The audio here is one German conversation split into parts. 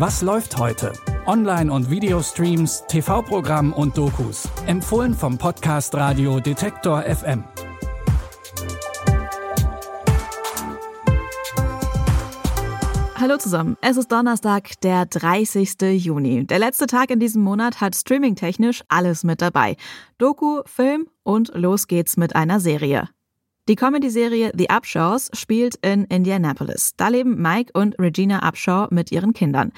Was läuft heute? Online- und Videostreams, TV-Programm und Dokus. Empfohlen vom Podcast Radio Detektor FM. Hallo zusammen, es ist Donnerstag, der 30. Juni. Der letzte Tag in diesem Monat hat streamingtechnisch alles mit dabei. Doku, Film und los geht's mit einer Serie. Die Comedy-Serie The Upshaws spielt in Indianapolis. Da leben Mike und Regina Upshaw mit ihren Kindern.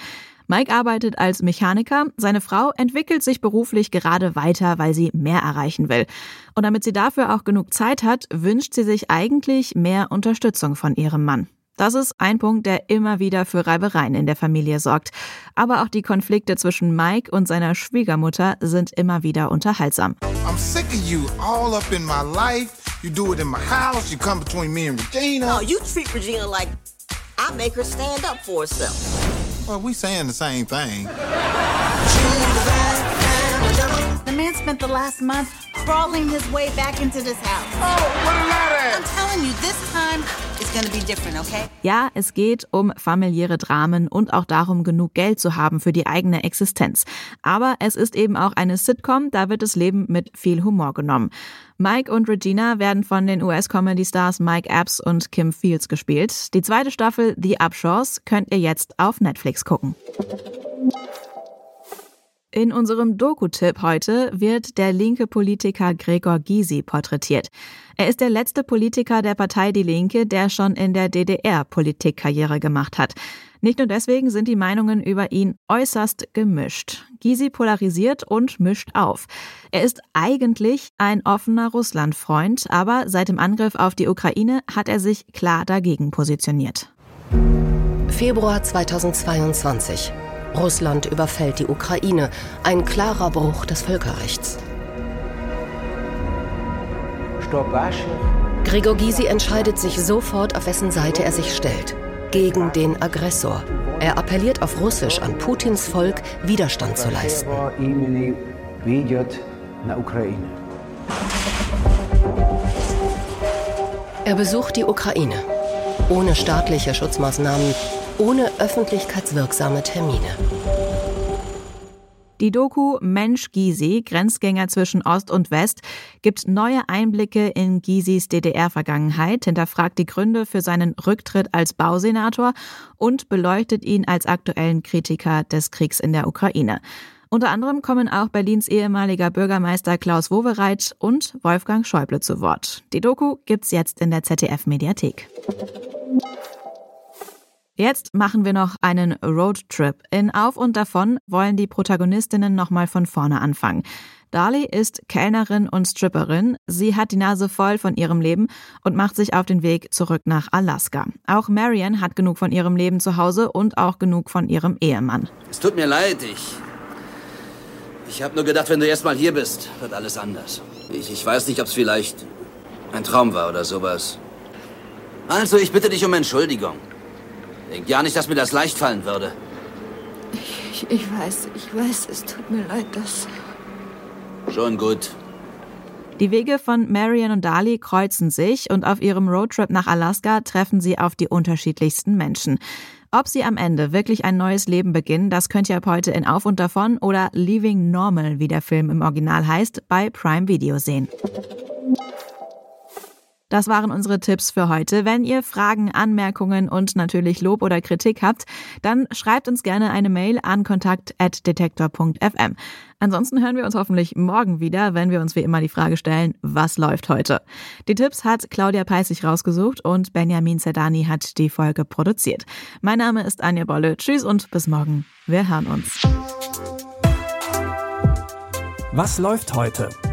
Mike arbeitet als Mechaniker, seine Frau entwickelt sich beruflich gerade weiter, weil sie mehr erreichen will. Und damit sie dafür auch genug Zeit hat, wünscht sie sich eigentlich mehr Unterstützung von ihrem Mann. Das ist ein Punkt, der immer wieder für Reibereien in der Familie sorgt. Aber auch die Konflikte zwischen Mike und seiner Schwiegermutter sind immer wieder unterhaltsam. I'm sick of you all up in my life. You do it in my house. You come between me and Regina. No, you treat Regina like I make her stand up for herself. Well, we saying the same thing. The man spent the last month crawling his way back into this house. Oh, what a that I'm telling you, this time it's gonna be different, okay? Ja, es geht um familiäre Dramen und auch darum, genug Geld zu haben für die eigene Existenz. Aber es ist eben auch eine Sitcom, da wird das Leben mit viel Humor genommen. Mike und Regina werden von den US-Comedy-Stars Mike Epps und Kim Fields gespielt. Die zweite Staffel The Upshaws könnt ihr jetzt auf Netflix gucken. In unserem Doku-Tipp heute wird der linke Politiker Gregor Gysi porträtiert. Er ist der letzte Politiker der Partei Die Linke, der schon in der DDR Politikkarriere gemacht hat. Nicht nur deswegen sind die Meinungen über ihn äußerst gemischt. Gysi polarisiert und mischt auf. Er ist eigentlich ein offener Russlandfreund, aber seit dem Angriff auf die Ukraine hat er sich klar dagegen positioniert. Februar 2022. Russland überfällt die Ukraine. Ein klarer Bruch des Völkerrechts. Gregor Gysi entscheidet sich sofort, auf wessen Seite er sich stellt. Gegen den Aggressor. Er appelliert auf Russisch an Putins Volk, Widerstand zu leisten. Er besucht die Ukraine. Ohne staatliche Schutzmaßnahmen, ohne öffentlichkeitswirksame Termine. Die Doku Mensch Gysi, Grenzgänger zwischen Ost und West, gibt neue Einblicke in Gysis DDR-Vergangenheit, hinterfragt die Gründe für seinen Rücktritt als Bausenator und beleuchtet ihn als aktuellen Kritiker des Kriegs in der Ukraine. Unter anderem kommen auch Berlins ehemaliger Bürgermeister Klaus Wowereit und Wolfgang Schäuble zu Wort. Die Doku gibt's jetzt in der ZDF-Mediathek. Jetzt machen wir noch einen Roadtrip. In Auf und Davon wollen die Protagonistinnen nochmal von vorne anfangen. Darley ist Kellnerin und Stripperin. Sie hat die Nase voll von ihrem Leben und macht sich auf den Weg zurück nach Alaska. Auch Marion hat genug von ihrem Leben zu Hause und auch genug von ihrem Ehemann. Es tut mir leid, ich. Ich habe nur gedacht, wenn du erst mal hier bist, wird alles anders. Ich, ich weiß nicht, ob es vielleicht ein Traum war oder sowas. Also, ich bitte dich um Entschuldigung. Denk ja nicht, dass mir das leicht fallen würde. Ich, ich weiß, ich weiß, es tut mir leid, dass. Schon gut. Die Wege von Marion und Dali kreuzen sich und auf ihrem Roadtrip nach Alaska treffen sie auf die unterschiedlichsten Menschen. Ob sie am Ende wirklich ein neues Leben beginnen, das könnt ihr ab heute in Auf und Davon oder Leaving Normal, wie der Film im Original heißt, bei Prime Video sehen. Das waren unsere Tipps für heute. Wenn ihr Fragen, Anmerkungen und natürlich Lob oder Kritik habt, dann schreibt uns gerne eine Mail an kontakt.detektor.fm. Ansonsten hören wir uns hoffentlich morgen wieder, wenn wir uns wie immer die Frage stellen, was läuft heute? Die Tipps hat Claudia Peissig rausgesucht und Benjamin Zerdani hat die Folge produziert. Mein Name ist Anja Bolle. Tschüss und bis morgen. Wir hören uns. Was läuft heute?